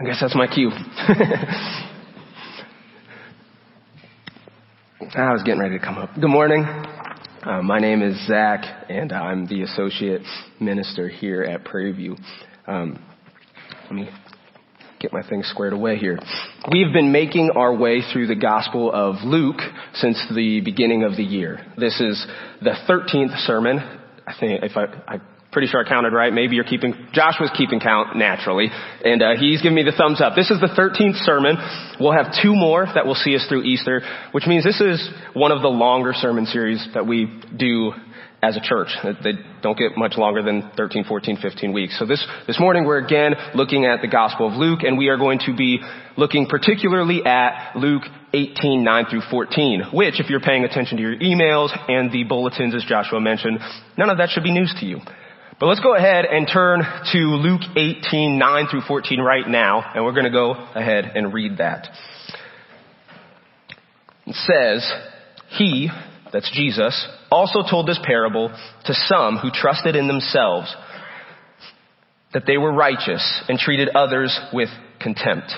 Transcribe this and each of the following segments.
I guess that's my cue. I was getting ready to come up. Good morning. Uh, my name is Zach, and I'm the associate minister here at Prairie View. Um, let me get my things squared away here. We've been making our way through the Gospel of Luke since the beginning of the year. This is the 13th sermon. I think if I, I pretty sure I counted right. Maybe you're keeping, Josh was keeping count naturally, and uh, he's giving me the thumbs up. This is the 13th sermon. We'll have two more that will see us through Easter, which means this is one of the longer sermon series that we do as a church. They don't get much longer than 13, 14, 15 weeks. So this, this morning we're again looking at the Gospel of Luke and we are going to be looking particularly at Luke 18, 9 through 14, which if you're paying attention to your emails and the bulletins as Joshua mentioned, none of that should be news to you. But let's go ahead and turn to Luke 18, 9 through 14 right now, and we're going to go ahead and read that. It says, He, that's Jesus, also told this parable to some who trusted in themselves that they were righteous and treated others with contempt.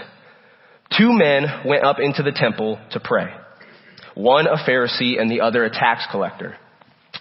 Two men went up into the temple to pray. One a Pharisee and the other a tax collector.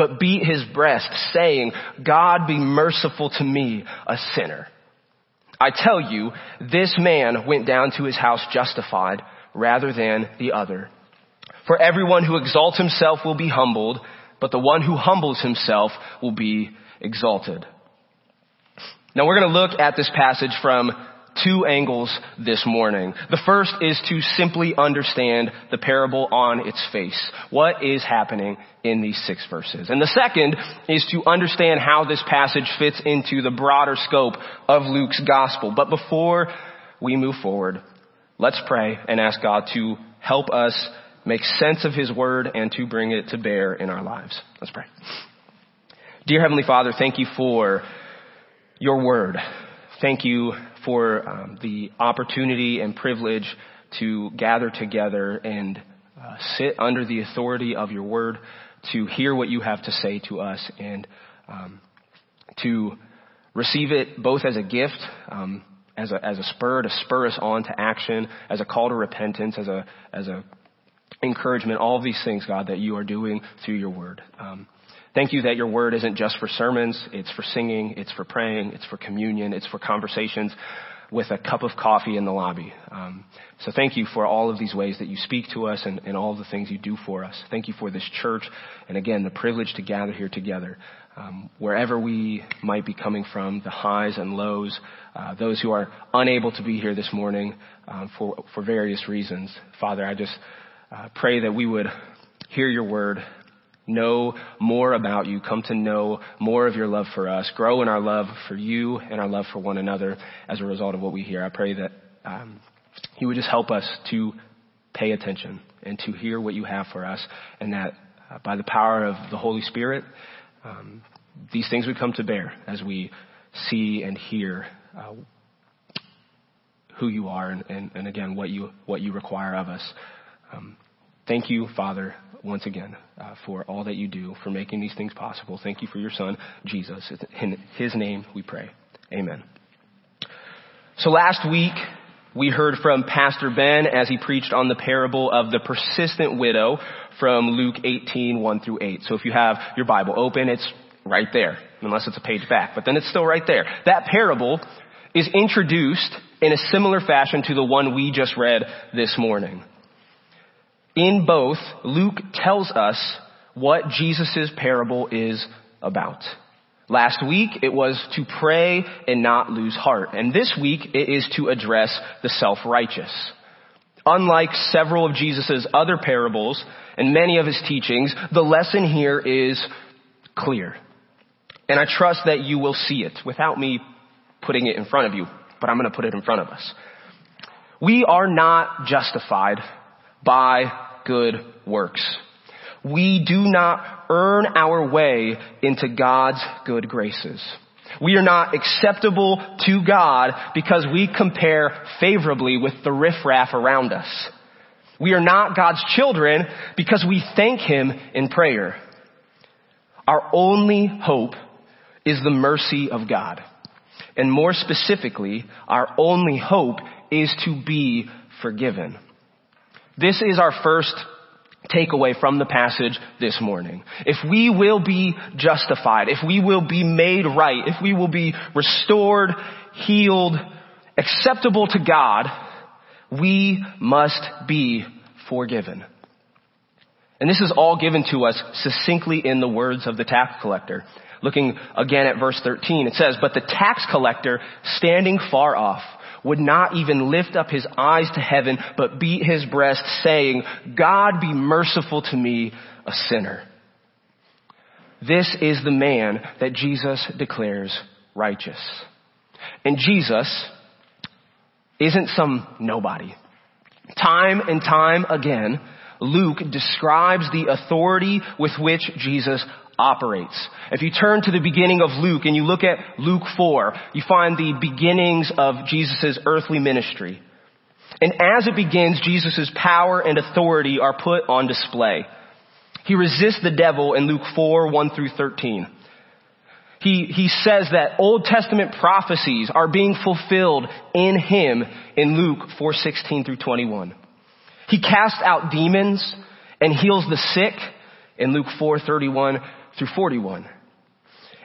but beat his breast, saying, God be merciful to me, a sinner. I tell you, this man went down to his house justified rather than the other. For everyone who exalts himself will be humbled, but the one who humbles himself will be exalted. Now we're going to look at this passage from two angles this morning. The first is to simply understand the parable on its face. What is happening in these six verses? And the second is to understand how this passage fits into the broader scope of Luke's gospel. But before we move forward, let's pray and ask God to help us make sense of His Word and to bring it to bear in our lives. Let's pray. Dear Heavenly Father, thank you for your Word. Thank you for um, the opportunity and privilege to gather together and uh, sit under the authority of your word to hear what you have to say to us and um, to receive it both as a gift, um, as a as a spur to spur us on to action, as a call to repentance, as a as a encouragement. All of these things, God, that you are doing through your word. Um, Thank you that your word isn't just for sermons, it's for singing, it's for praying, it's for communion, it's for conversations with a cup of coffee in the lobby. Um, so thank you for all of these ways that you speak to us and, and, all the things you do for us. Thank you for this church and again the privilege to gather here together. Um, wherever we might be coming from, the highs and lows, uh, those who are unable to be here this morning um, for for various reasons, Father, I just uh, pray that we would hear your word, know more about you, come to know more of your love for us, grow in our love for you and our love for one another as a result of what we hear. I pray that um, you would just help us to pay attention and to hear what you have for us, and that uh, by the power of the Holy Spirit, um, these things would come to bear as we see and hear uh, who you are, and, and, and, again what you what you require of us. Um, thank you, Father, once again uh, for all that you do, for making these things possible. Thank you for your son, Jesus. In his name we pray. Amen. So last week, we heard from Pastor Ben as he preached on the parable of the persistent widow from Luke 18, 1 through 8. So if you have your Bible open, it's right there, unless it's a page back, but then it's still right there. That parable is introduced in a similar fashion to the one we just read this morning. In both, Luke tells us what Jesus' parable is about. Last week, it was to pray and not lose heart. And this week, it is to address the self-righteous. Unlike several of Jesus' other parables and many of his teachings, the lesson here is clear. And I trust that you will see it without me putting it in front of you, but I'm going to put it in front of us. We are not justified by good works. We do not earn our way into God's good graces. We are not acceptable to God because we compare favorably with the riffraff around us. We are not God's children because we thank Him in prayer. Our only hope is the mercy of God. And more specifically, our only hope is to be forgiven. This is our first takeaway from the passage this morning. If we will be justified, if we will be made right, if we will be restored, healed, acceptable to God, we must be forgiven. And this is all given to us succinctly in the words of the tax collector. Looking again at verse 13, it says, But the tax collector, standing far off, would not even lift up his eyes to heaven, but beat his breast, saying, God be merciful to me, a sinner. This is the man that Jesus declares righteous. And Jesus isn't some nobody. Time and time again, Luke describes the authority with which Jesus operates. If you turn to the beginning of Luke and you look at Luke 4, you find the beginnings of Jesus' earthly ministry. And as it begins, Jesus' power and authority are put on display. He resists the devil in Luke 4, 1 through 13. He, he says that Old Testament prophecies are being fulfilled in him in Luke 4, 16 through 21. He casts out demons and heals the sick in Luke 4, 31 through 41.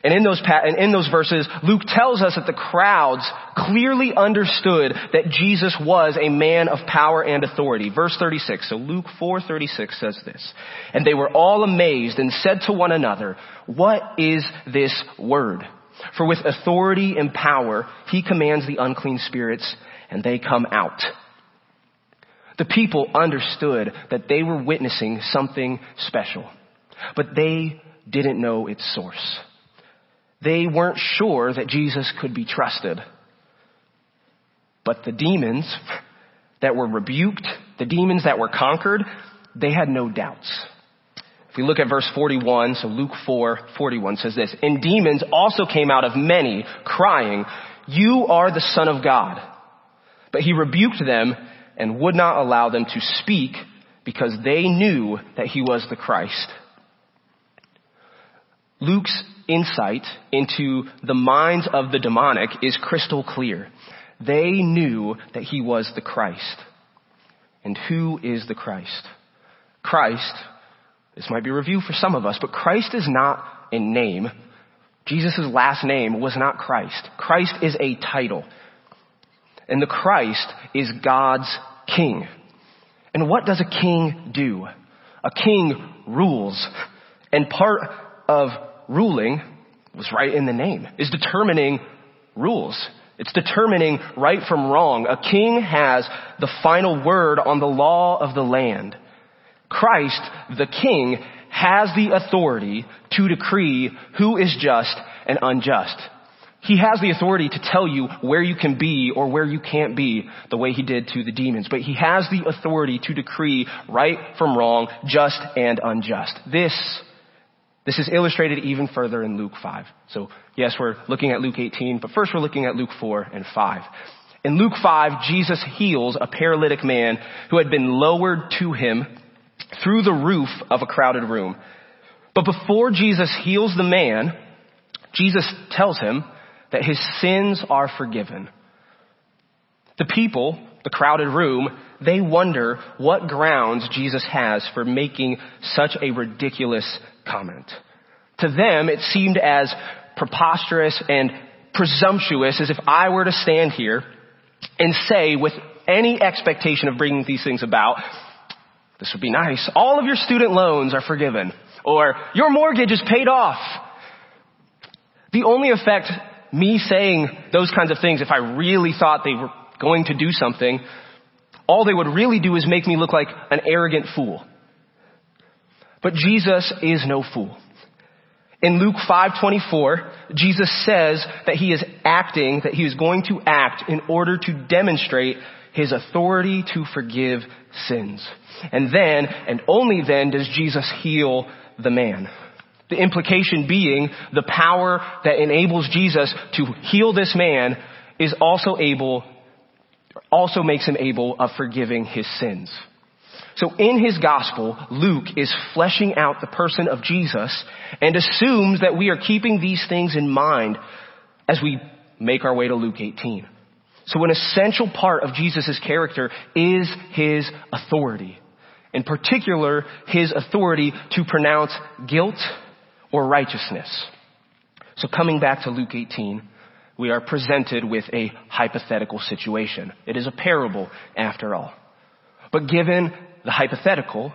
And in those, and in those verses, Luke tells us that the crowds clearly understood that Jesus was a man of power and authority. Verse 36. So Luke 4:36 says this. And they were all amazed and said to one another, "What is this word?" For with authority and power, he commands the unclean spirits and they come out. The people understood that they were witnessing something special, but they didn't know its source. They weren't sure that Jesus could be trusted. But the demons that were rebuked, the demons that were conquered, they had no doubts. If we look at verse 41, so Luke 4, 41 says this, And demons also came out of many, crying, You are the Son of God. But he rebuked them and would not allow them to speak because they knew that he was the Christ. Luke's insight into the minds of the demonic is crystal clear. They knew that he was the Christ. And who is the Christ? Christ, this might be a review for some of us, but Christ is not a name. Jesus' last name was not Christ. Christ is a title. And the Christ is God's king. And what does a king do? A king rules. And part of ruling was right in the name, is determining rules. It's determining right from wrong. A king has the final word on the law of the land. Christ, the king, has the authority to decree who is just and unjust. He has the authority to tell you where you can be or where you can't be the way he did to the demons. But he has the authority to decree right from wrong, just and unjust. This this is illustrated even further in Luke 5. So yes, we're looking at Luke 18, but first we're looking at Luke 4 and 5. In Luke 5, Jesus heals a paralytic man who had been lowered to him through the roof of a crowded room. But before Jesus heals the man, Jesus tells him that his sins are forgiven. The people, the crowded room, they wonder what grounds Jesus has for making such a ridiculous comment. To them, it seemed as preposterous and presumptuous as if I were to stand here and say with any expectation of bringing these things about, this would be nice. All of your student loans are forgiven. Or your mortgage is paid off. The only effect me saying those kinds of things, if I really thought they were going to do something, all they would really do is make me look like an arrogant fool. But Jesus is no fool. In Luke 5:24, Jesus says that he is acting, that he is going to act in order to demonstrate his authority to forgive sins. And then, and only then, does Jesus heal the man. The implication being the power that enables Jesus to heal this man is also able, also makes him able of forgiving his sins. So in his gospel, Luke is fleshing out the person of Jesus and assumes that we are keeping these things in mind as we make our way to Luke 18. So an essential part of Jesus' character is his authority. In particular, his authority to pronounce guilt or righteousness. So coming back to Luke 18, we are presented with a hypothetical situation. It is a parable after all. But given the hypothetical,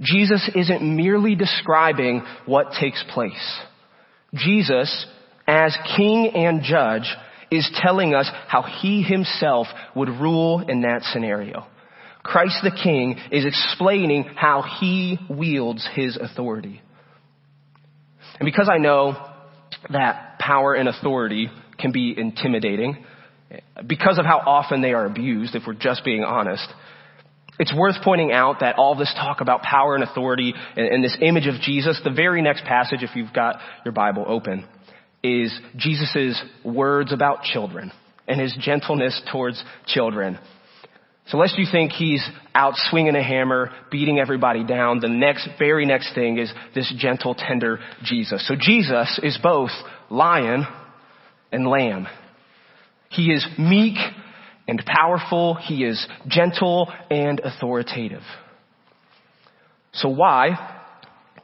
Jesus isn't merely describing what takes place. Jesus, as king and judge, is telling us how he himself would rule in that scenario. Christ the King is explaining how he wields his authority. And because I know that power and authority can be intimidating, because of how often they are abused, if we're just being honest, it's worth pointing out that all this talk about power and authority and, and this image of Jesus, the very next passage, if you've got your Bible open, is Jesus' words about children and his gentleness towards children. So lest you think he's out swinging a hammer, beating everybody down, the next, very next thing is this gentle, tender Jesus. So Jesus is both lion and lamb. He is meek and powerful. He is gentle and authoritative. So why,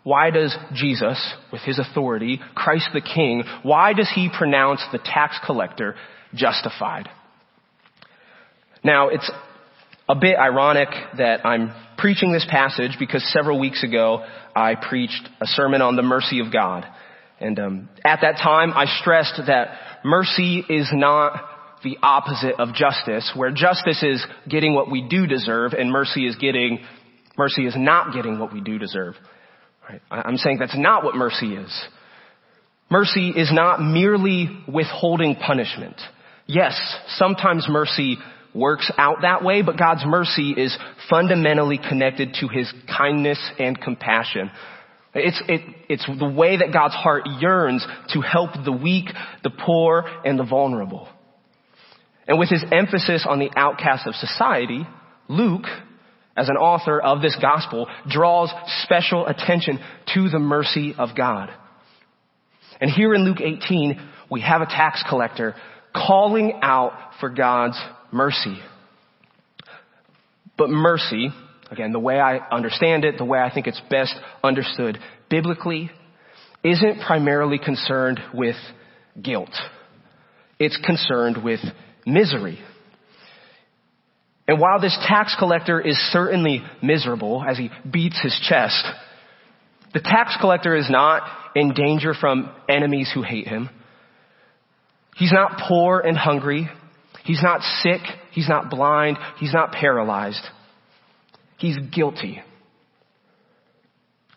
why does Jesus, with his authority, Christ the King, why does he pronounce the tax collector justified? Now, it's a bit ironic that I'm preaching this passage because several weeks ago I preached a sermon on the mercy of God. And um, at that time I stressed that mercy is not the opposite of justice, where justice is getting what we do deserve and mercy is getting, mercy is not getting what we do deserve. Right? I'm saying that's not what mercy is. Mercy is not merely withholding punishment. Yes, sometimes mercy works out that way, but God's mercy is fundamentally connected to His kindness and compassion. It's, it, it's the way that God's heart yearns to help the weak, the poor, and the vulnerable. And with his emphasis on the outcast of society, Luke, as an author of this gospel, draws special attention to the mercy of God. And here in Luke 18, we have a tax collector calling out for God's mercy. But mercy, again, the way I understand it, the way I think it's best understood biblically, isn't primarily concerned with guilt. It's concerned with misery. And while this tax collector is certainly miserable as he beats his chest, the tax collector is not in danger from enemies who hate him. He's not poor and hungry. He's not sick. He's not blind. He's not paralyzed. He's guilty.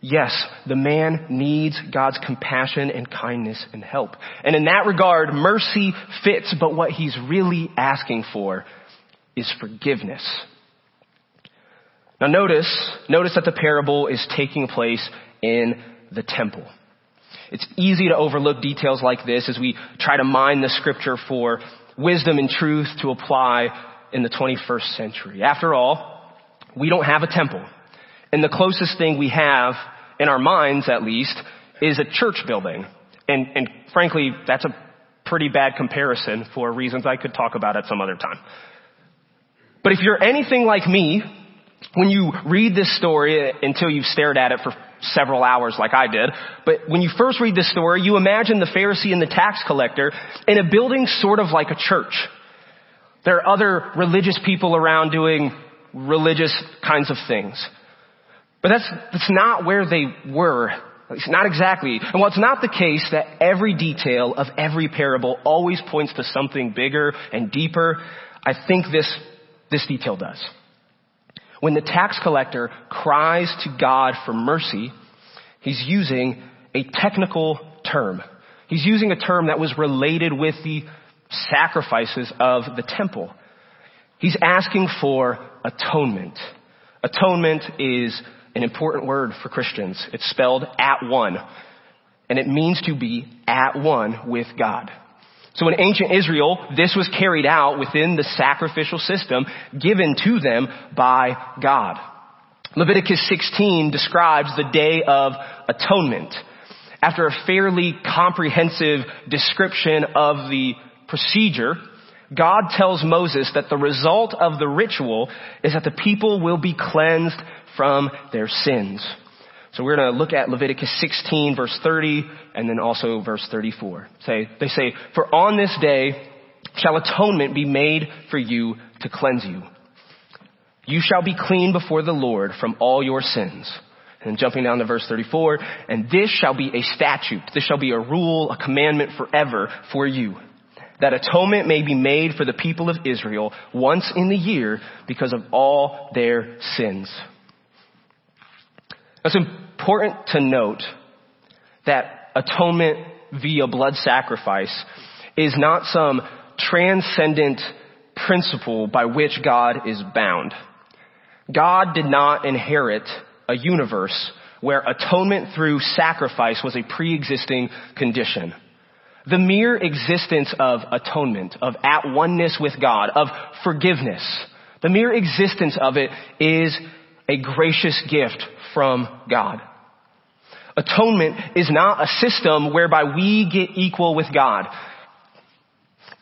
Yes, the man needs God's compassion and kindness and help. And in that regard, mercy fits, but what he's really asking for is forgiveness. Now notice, notice that the parable is taking place in the temple. It's easy to overlook details like this as we try to mine the scripture for wisdom and truth to apply in the 21st century. After all, we don't have a temple. And the closest thing we have, in our minds at least, is a church building. And, and frankly, that's a pretty bad comparison for reasons I could talk about at some other time. But if you're anything like me, when you read this story until you've stared at it for several hours like I did. But when you first read this story, you imagine the Pharisee and the tax collector in a building sort of like a church. There are other religious people around doing religious kinds of things. But that's, that's not where they were. It's not exactly. And while it's not the case that every detail of every parable always points to something bigger and deeper, I think this, this detail does. When the tax collector cries to God for mercy, he's using a technical term. He's using a term that was related with the sacrifices of the temple. He's asking for atonement. Atonement is an important word for Christians. It's spelled at one. And it means to be at one with God. So in ancient Israel, this was carried out within the sacrificial system given to them by God. Leviticus 16 describes the Day of Atonement. After a fairly comprehensive description of the procedure, God tells Moses that the result of the ritual is that the people will be cleansed from their sins. So we're going to look at Leviticus 16 verse 30 and then also verse 34. Say, they say, for on this day shall atonement be made for you to cleanse you. You shall be clean before the Lord from all your sins. And jumping down to verse 34, and this shall be a statute. This shall be a rule, a commandment forever for you. That atonement may be made for the people of Israel once in the year because of all their sins. It's important to note that atonement via blood sacrifice is not some transcendent principle by which God is bound. God did not inherit a universe where atonement through sacrifice was a pre-existing condition. The mere existence of atonement, of at oneness with God, of forgiveness, the mere existence of it is a gracious gift from God. Atonement is not a system whereby we get equal with God.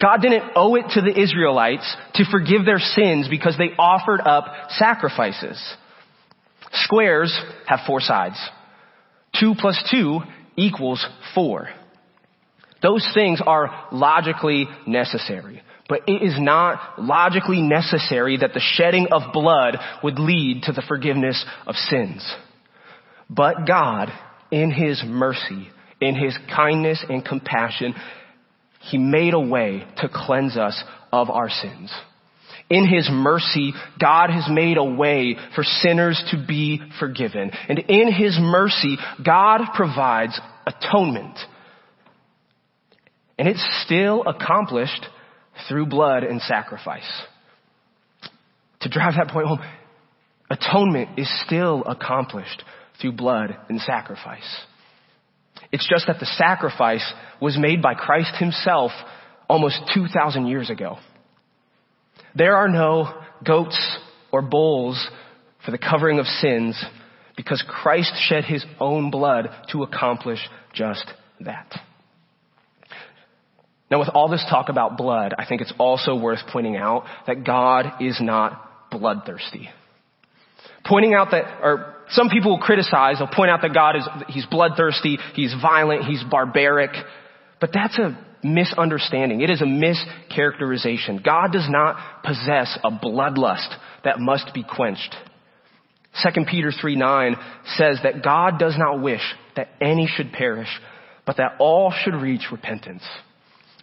God didn't owe it to the Israelites to forgive their sins because they offered up sacrifices. Squares have four sides. Two plus two equals four. Those things are logically necessary. But it is not logically necessary that the shedding of blood would lead to the forgiveness of sins. But God, in His mercy, in His kindness and compassion, He made a way to cleanse us of our sins. In His mercy, God has made a way for sinners to be forgiven. And in His mercy, God provides atonement and it's still accomplished through blood and sacrifice. To drive that point home, atonement is still accomplished through blood and sacrifice. It's just that the sacrifice was made by Christ himself almost 2,000 years ago. There are no goats or bulls for the covering of sins because Christ shed his own blood to accomplish just that. Now with all this talk about blood, I think it's also worth pointing out that God is not bloodthirsty. Pointing out that, or some people will criticize, they'll point out that God is, he's bloodthirsty, he's violent, he's barbaric, but that's a misunderstanding. It is a mischaracterization. God does not possess a bloodlust that must be quenched. 2 Peter 3 9 says that God does not wish that any should perish, but that all should reach repentance.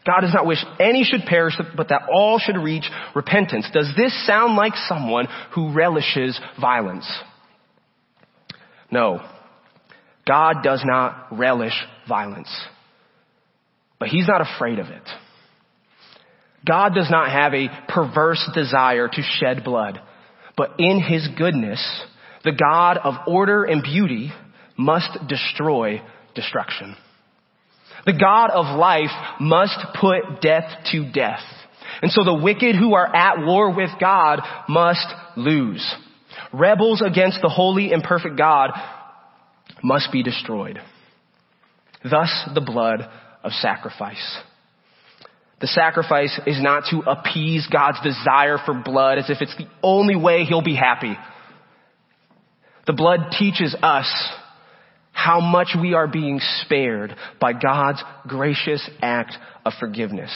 God does not wish any should perish, but that all should reach repentance. Does this sound like someone who relishes violence? No. God does not relish violence. But He's not afraid of it. God does not have a perverse desire to shed blood. But in His goodness, the God of order and beauty must destroy destruction. The God of life must put death to death. And so the wicked who are at war with God must lose. Rebels against the holy and perfect God must be destroyed. Thus the blood of sacrifice. The sacrifice is not to appease God's desire for blood as if it's the only way he'll be happy. The blood teaches us how much we are being spared by God's gracious act of forgiveness.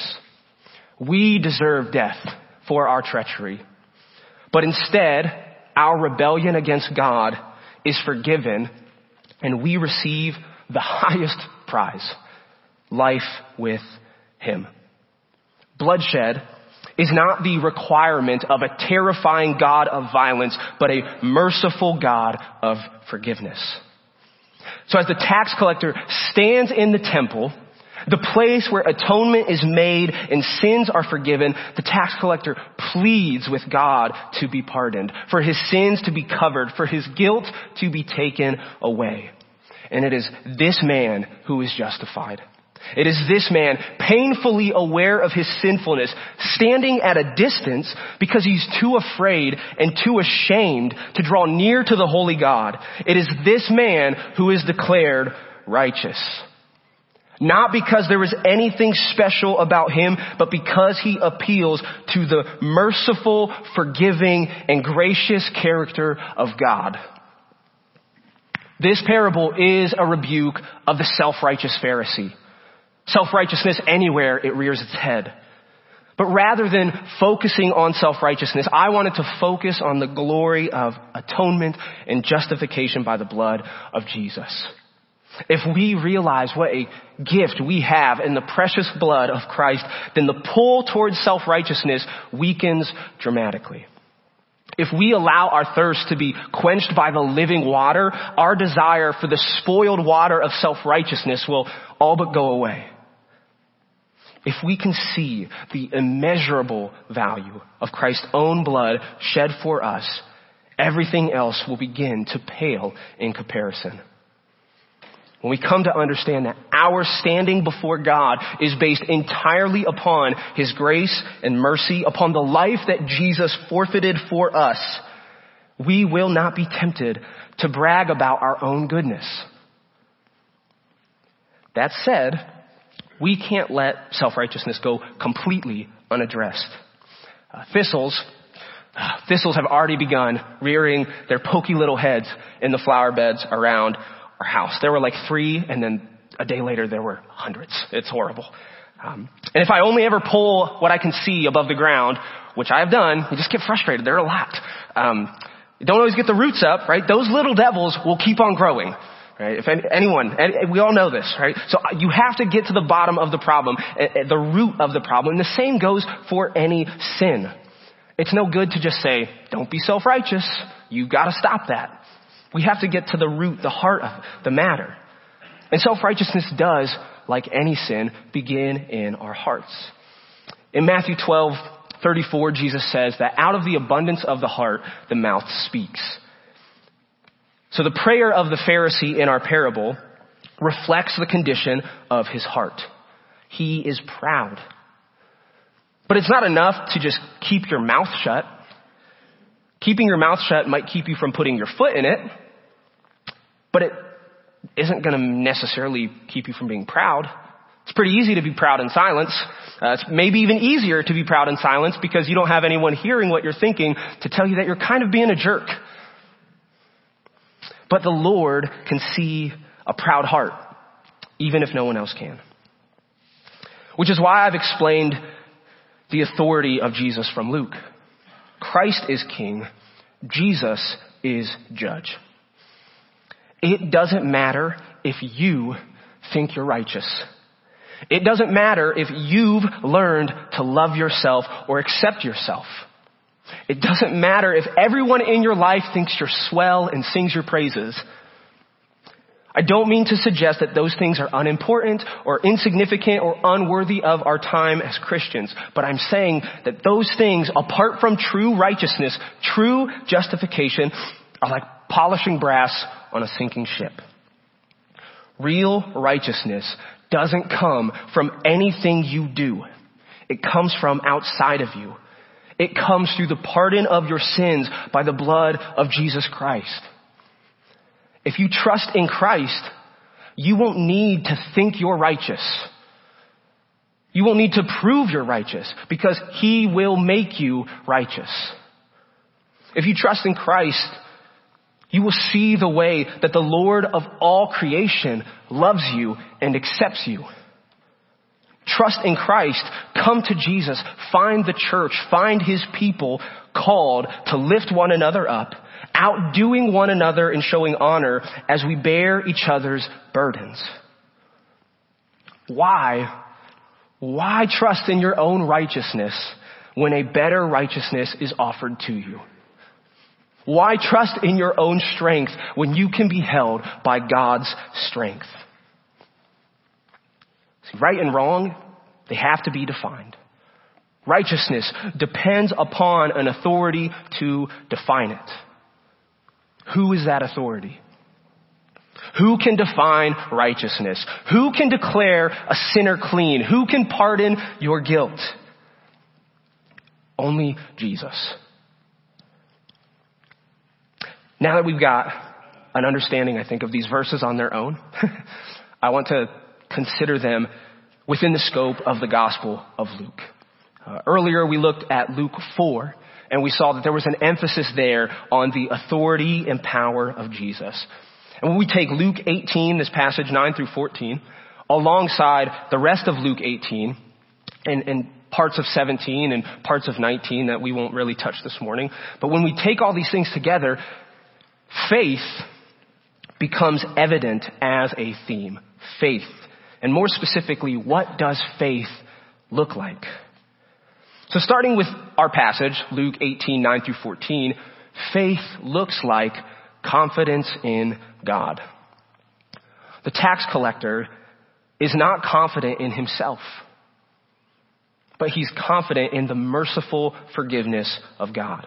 We deserve death for our treachery, but instead, our rebellion against God is forgiven and we receive the highest prize, life with Him. Bloodshed is not the requirement of a terrifying God of violence, but a merciful God of forgiveness. So as the tax collector stands in the temple, The place where atonement is made and sins are forgiven, the tax collector pleads with God to be pardoned, for his sins to be covered, for his guilt to be taken away. And it is this man who is justified. It is this man, painfully aware of his sinfulness, standing at a distance because he's too afraid and too ashamed to draw near to the holy God. It is this man who is declared righteous. Not because there was anything special about him, but because he appeals to the merciful, forgiving, and gracious character of God. This parable is a rebuke of the self-righteous Pharisee. Self-righteousness anywhere it rears its head. But rather than focusing on self-righteousness, I wanted to focus on the glory of atonement and justification by the blood of Jesus. If we realize what a gift we have in the precious blood of Christ, then the pull towards self-righteousness weakens dramatically. If we allow our thirst to be quenched by the living water, our desire for the spoiled water of self-righteousness will all but go away. If we can see the immeasurable value of Christ's own blood shed for us, everything else will begin to pale in comparison. When we come to understand that our standing before God is based entirely upon His grace and mercy, upon the life that Jesus forfeited for us, we will not be tempted to brag about our own goodness. That said, we can't let self-righteousness go completely unaddressed. Uh, thistles, uh, thistles have already begun rearing their pokey little heads in the flower beds around our house. There were like three, and then a day later there were hundreds. It's horrible. Um, and if I only ever pull what I can see above the ground, which I have done, you just get frustrated. There are a lot. Um, you don't always get the roots up, right? Those little devils will keep on growing. Right? If anyone, we all know this, right? So uh, you have to get to the bottom of the problem, the root of the problem. And the same goes for any sin. It's no good to just say, don't be self-righteous. You've gotta stop that. We have to get to the root, the heart of the matter. And self-righteousness does, like any sin, begin in our hearts. In Matthew 12, 34, Jesus says that out of the abundance of the heart, the mouth speaks. So the prayer of the Pharisee in our parable reflects the condition of his heart. He is proud. But it's not enough to just keep your mouth shut. Keeping your mouth shut might keep you from putting your foot in it, but it isn't going to necessarily keep you from being proud. It's pretty easy to be proud in silence. Uh, it's maybe even easier to be proud in silence because you don't have anyone hearing what you're thinking to tell you that you're kind of being a jerk. But the Lord can see a proud heart, even if no one else can. Which is why I've explained the authority of Jesus from Luke. Christ is king. Jesus is judge. It doesn't matter if you think you're righteous. It doesn't matter if you've learned to love yourself or accept yourself. It doesn't matter if everyone in your life thinks you're swell and sings your praises. I don't mean to suggest that those things are unimportant or insignificant or unworthy of our time as Christians, but I'm saying that those things, apart from true righteousness, true justification, are like polishing brass on a sinking ship. Real righteousness doesn't come from anything you do. It comes from outside of you. It comes through the pardon of your sins by the blood of Jesus Christ. If you trust in Christ, you won't need to think you're righteous. You won't need to prove you're righteous because He will make you righteous. If you trust in Christ, you will see the way that the Lord of all creation loves you and accepts you. Trust in Christ. Come to Jesus. Find the church. Find His people called to lift one another up, outdoing one another and showing honor as we bear each other's burdens. Why? Why trust in your own righteousness when a better righteousness is offered to you? Why trust in your own strength when you can be held by God's strength? right and wrong, they have to be defined. Righteousness depends upon an authority to define it. Who is that authority? Who can define righteousness? Who can declare a sinner clean? Who can pardon your guilt? Only Jesus. Now that we've got an understanding, I think, of these verses on their own, I want to consider them within the scope of the Gospel of Luke. Uh, earlier we looked at Luke 4 and we saw that there was an emphasis there on the authority and power of Jesus. And when we take Luke 18, this passage 9 through 14, alongside the rest of Luke 18 and, and parts of 17 and parts of 19 that we won't really touch this morning, but when we take all these things together, faith becomes evident as a theme. Faith. And more specifically, what does faith look like? So starting with our passage, Luke 18, 9 through 14, faith looks like confidence in God. The tax collector is not confident in himself, but he's confident in the merciful forgiveness of God.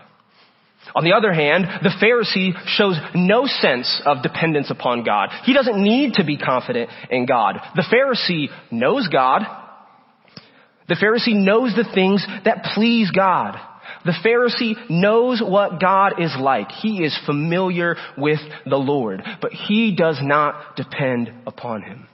On the other hand, the Pharisee shows no sense of dependence upon God. He doesn't need to be confident in God. The Pharisee knows God. The Pharisee knows the things that please God. The Pharisee knows what God is like. He is familiar with the Lord, but he does not depend upon him.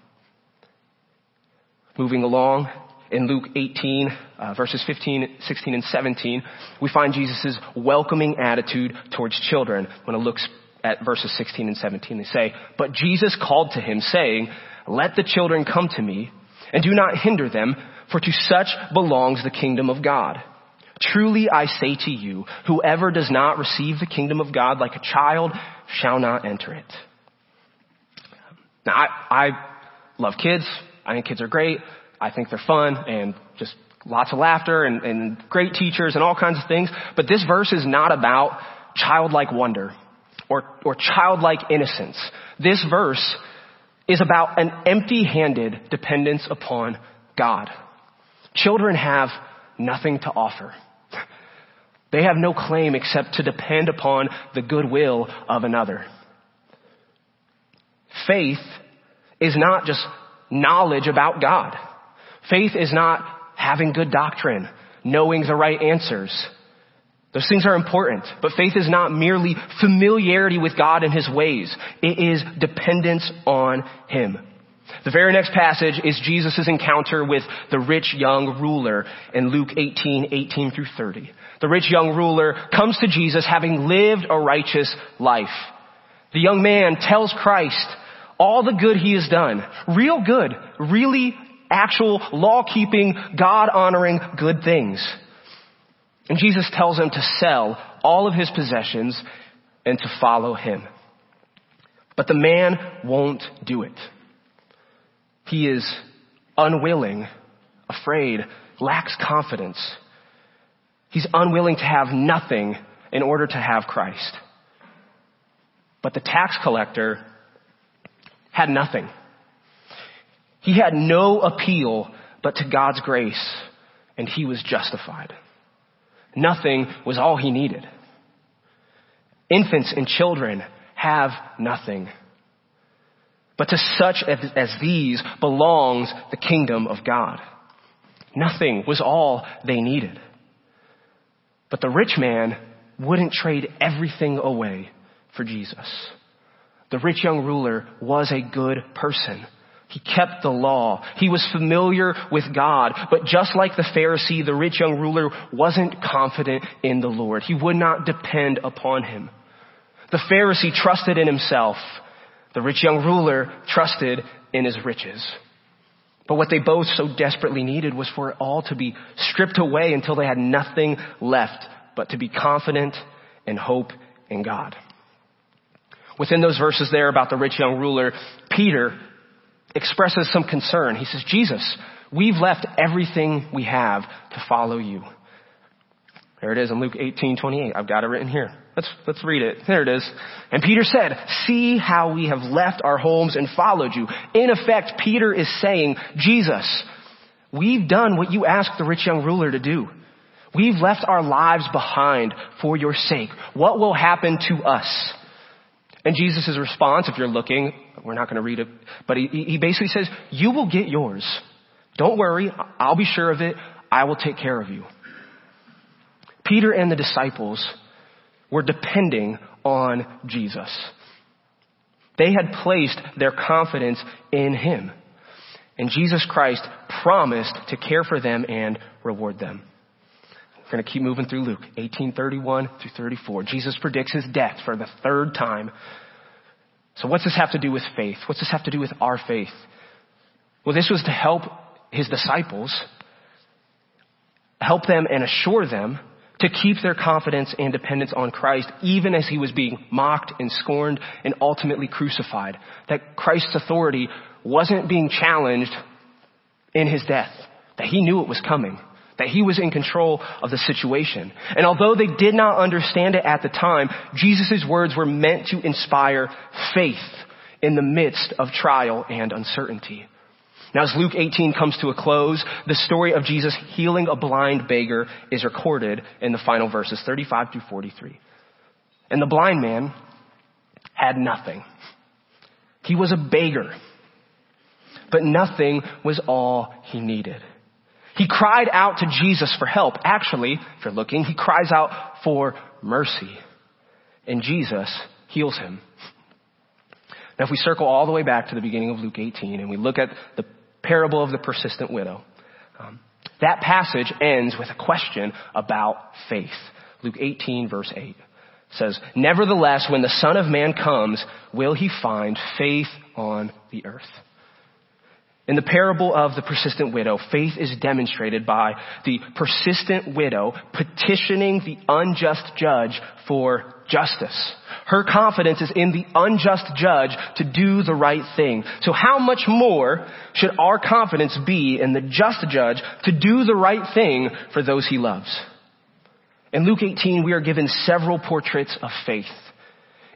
Moving along, in Luke 18, uh, verses 15, 16, and 17, we find Jesus' welcoming attitude towards children when it looks at verses 16 and 17. They say, But Jesus called to him, saying, Let the children come to me, and do not hinder them, for to such belongs the kingdom of God. Truly I say to you, whoever does not receive the kingdom of God like a child shall not enter it. Now, I, I love kids. I think kids are great. I think they're fun and just lots of laughter and, and great teachers and all kinds of things. But this verse is not about childlike wonder or, or childlike innocence. This verse is about an empty-handed dependence upon God. Children have nothing to offer. They have no claim except to depend upon the goodwill of another. Faith is not just knowledge about God. Faith is not having good doctrine, knowing the right answers. Those things are important, but faith is not merely familiarity with God and His ways. It is dependence on Him. The very next passage is Jesus' encounter with the rich young ruler in Luke 18, 18 through 30. The rich young ruler comes to Jesus having lived a righteous life. The young man tells Christ all the good he has done. Real good. Really actual law-keeping, God-honoring good things. And Jesus tells him to sell all of his possessions and to follow him. But the man won't do it. He is unwilling, afraid, lacks confidence. He's unwilling to have nothing in order to have Christ. But the tax collector had nothing. He had no appeal but to God's grace, and he was justified. Nothing was all he needed. Infants and children have nothing. But to such as, these belongs the kingdom of God. Nothing was all they needed. But the rich man wouldn't trade everything away for Jesus. The rich young ruler was a good person. He kept the law. He was familiar with God. But just like the Pharisee, the rich young ruler wasn't confident in the Lord. He would not depend upon him. The Pharisee trusted in himself. The rich young ruler trusted in his riches. But what they both so desperately needed was for it all to be stripped away until they had nothing left but to be confident and hope in God. Within those verses there about the rich young ruler, Peter expresses some concern. He says, Jesus, we've left everything we have to follow you. There it is in Luke 18, 28. I've got it written here. Let's, let's read it. There it is. And Peter said, see how we have left our homes and followed you. In effect, Peter is saying, Jesus, we've done what you asked the rich young ruler to do. We've left our lives behind for your sake. What will happen to us? And Jesus' response, if you're looking, we're not going to read it, but he, he basically says, you will get yours. Don't worry. I'll be sure of it. I will take care of you. Peter and the disciples were depending on Jesus. They had placed their confidence in Him. And Jesus Christ promised to care for them and reward them. We're going to keep moving through Luke 1831 through 34. Jesus predicts his death for the third time. So what's this have to do with faith? What's this have to do with our faith? Well, this was to help his disciples, help them and assure them to keep their confidence and dependence on Christ even as he was being mocked and scorned and ultimately crucified. That Christ's authority wasn't being challenged in his death. That he knew it was coming. That he was in control of the situation. And although they did not understand it at the time, Jesus' words were meant to inspire faith in the midst of trial and uncertainty. Now as Luke 18 comes to a close, the story of Jesus healing a blind beggar is recorded in the final verses, 35 through 43. And the blind man had nothing. He was a beggar. But nothing was all he needed. He cried out to Jesus for help. Actually, if you're looking, he cries out for mercy. And Jesus heals him. Now if we circle all the way back to the beginning of Luke 18 and we look at the parable of the persistent widow. Um, that passage ends with a question about faith. Luke 18 verse 8 says, Nevertheless, when the Son of Man comes, will he find faith on the earth? In the parable of the persistent widow, faith is demonstrated by the persistent widow petitioning the unjust judge for justice. Her confidence is in the unjust judge to do the right thing. So how much more should our confidence be in the just judge to do the right thing for those he loves? In Luke 18, we are given several portraits of faith.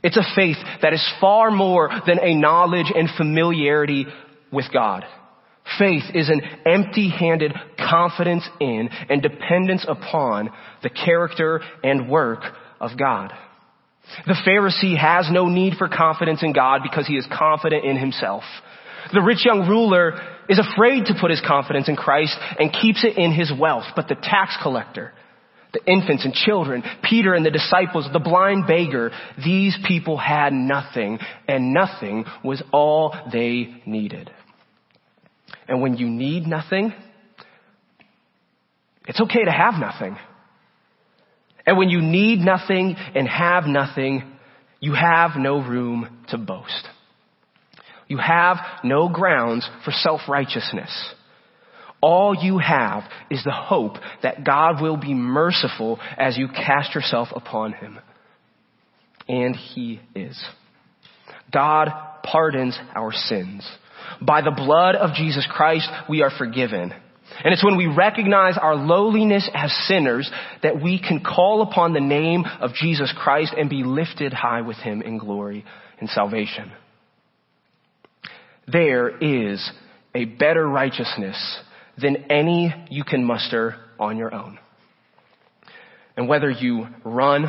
It's a faith that is far more than a knowledge and familiarity with God. Faith is an empty-handed confidence in and dependence upon the character and work of God. The Pharisee has no need for confidence in God because he is confident in himself. The rich young ruler is afraid to put his confidence in Christ and keeps it in his wealth, but the tax collector, the infants and children, Peter and the disciples, the blind beggar, these people had nothing and nothing was all they needed. And when you need nothing, it's okay to have nothing. And when you need nothing and have nothing, you have no room to boast. You have no grounds for self-righteousness. All you have is the hope that God will be merciful as you cast yourself upon Him. And He is. God pardons our sins. By the blood of Jesus Christ, we are forgiven. And it's when we recognize our lowliness as sinners that we can call upon the name of Jesus Christ and be lifted high with Him in glory and salvation. There is a better righteousness than any you can muster on your own. And whether you run,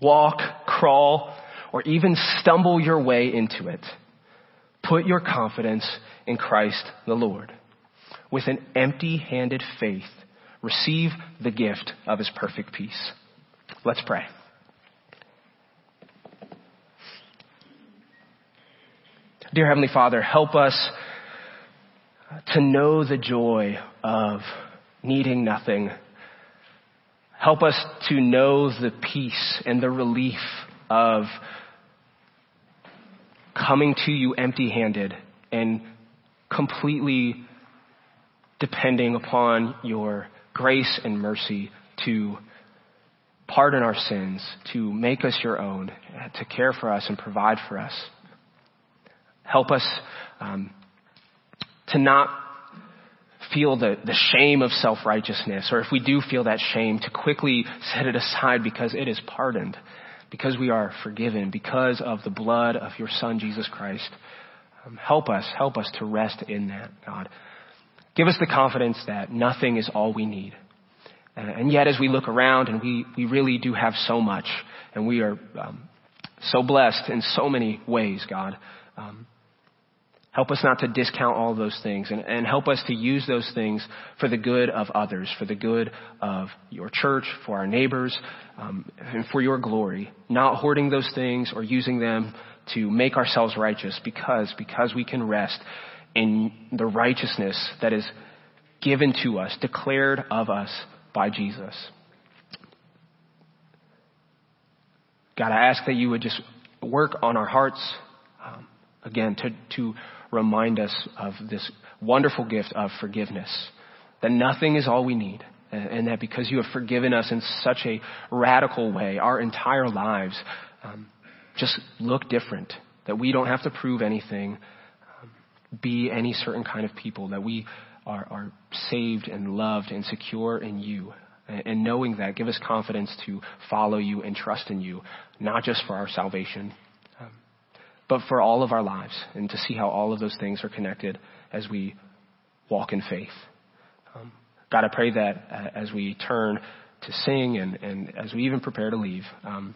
walk, crawl, or even stumble your way into it, Put your confidence in Christ the Lord. With an empty handed faith, receive the gift of his perfect peace. Let's pray. Dear Heavenly Father, help us to know the joy of needing nothing. Help us to know the peace and the relief of coming to you empty handed and completely depending upon your grace and mercy to pardon our sins, to make us your own, to care for us and provide for us. Help us um, to not feel the, the shame of self-righteousness, or if we do feel that shame, to quickly set it aside because it is pardoned, because we are forgiven, because of the blood of your Son, Jesus Christ. Um, help us, help us to rest in that, God. Give us the confidence that nothing is all we need. And yet, as we look around, and we, we really do have so much, and we are um, so blessed in so many ways, God. Um, help us not to discount all those things, and, and help us to use those things for the good of others, for the good of your church, for our neighbors, um, and for your glory. Not hoarding those things or using them to make ourselves righteous, because because we can rest in the righteousness that is given to us, declared of us by Jesus. God, I ask that you would just work on our hearts, again, to, to remind us of this wonderful gift of forgiveness. That nothing is all we need. And, and that because you have forgiven us in such a radical way, our entire lives um, just look different. That we don't have to prove anything, um, be any certain kind of people. That we are, are saved and loved and secure in you. And knowing that, give us confidence to follow you and trust in you, not just for our salvation, but for all of our lives, and to see how all of those things are connected as we walk in faith. Um, God, I pray that uh, as we turn to sing and, and as we even prepare to leave, um,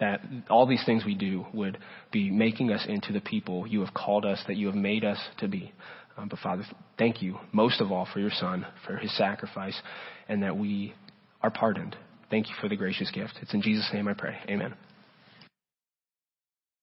that all these things we do would be making us into the people you have called us, that you have made us to be. Um, but Father, thank you most of all for your Son, for his sacrifice, and that we are pardoned. Thank you for the gracious gift. It's in Jesus' name I pray. Amen.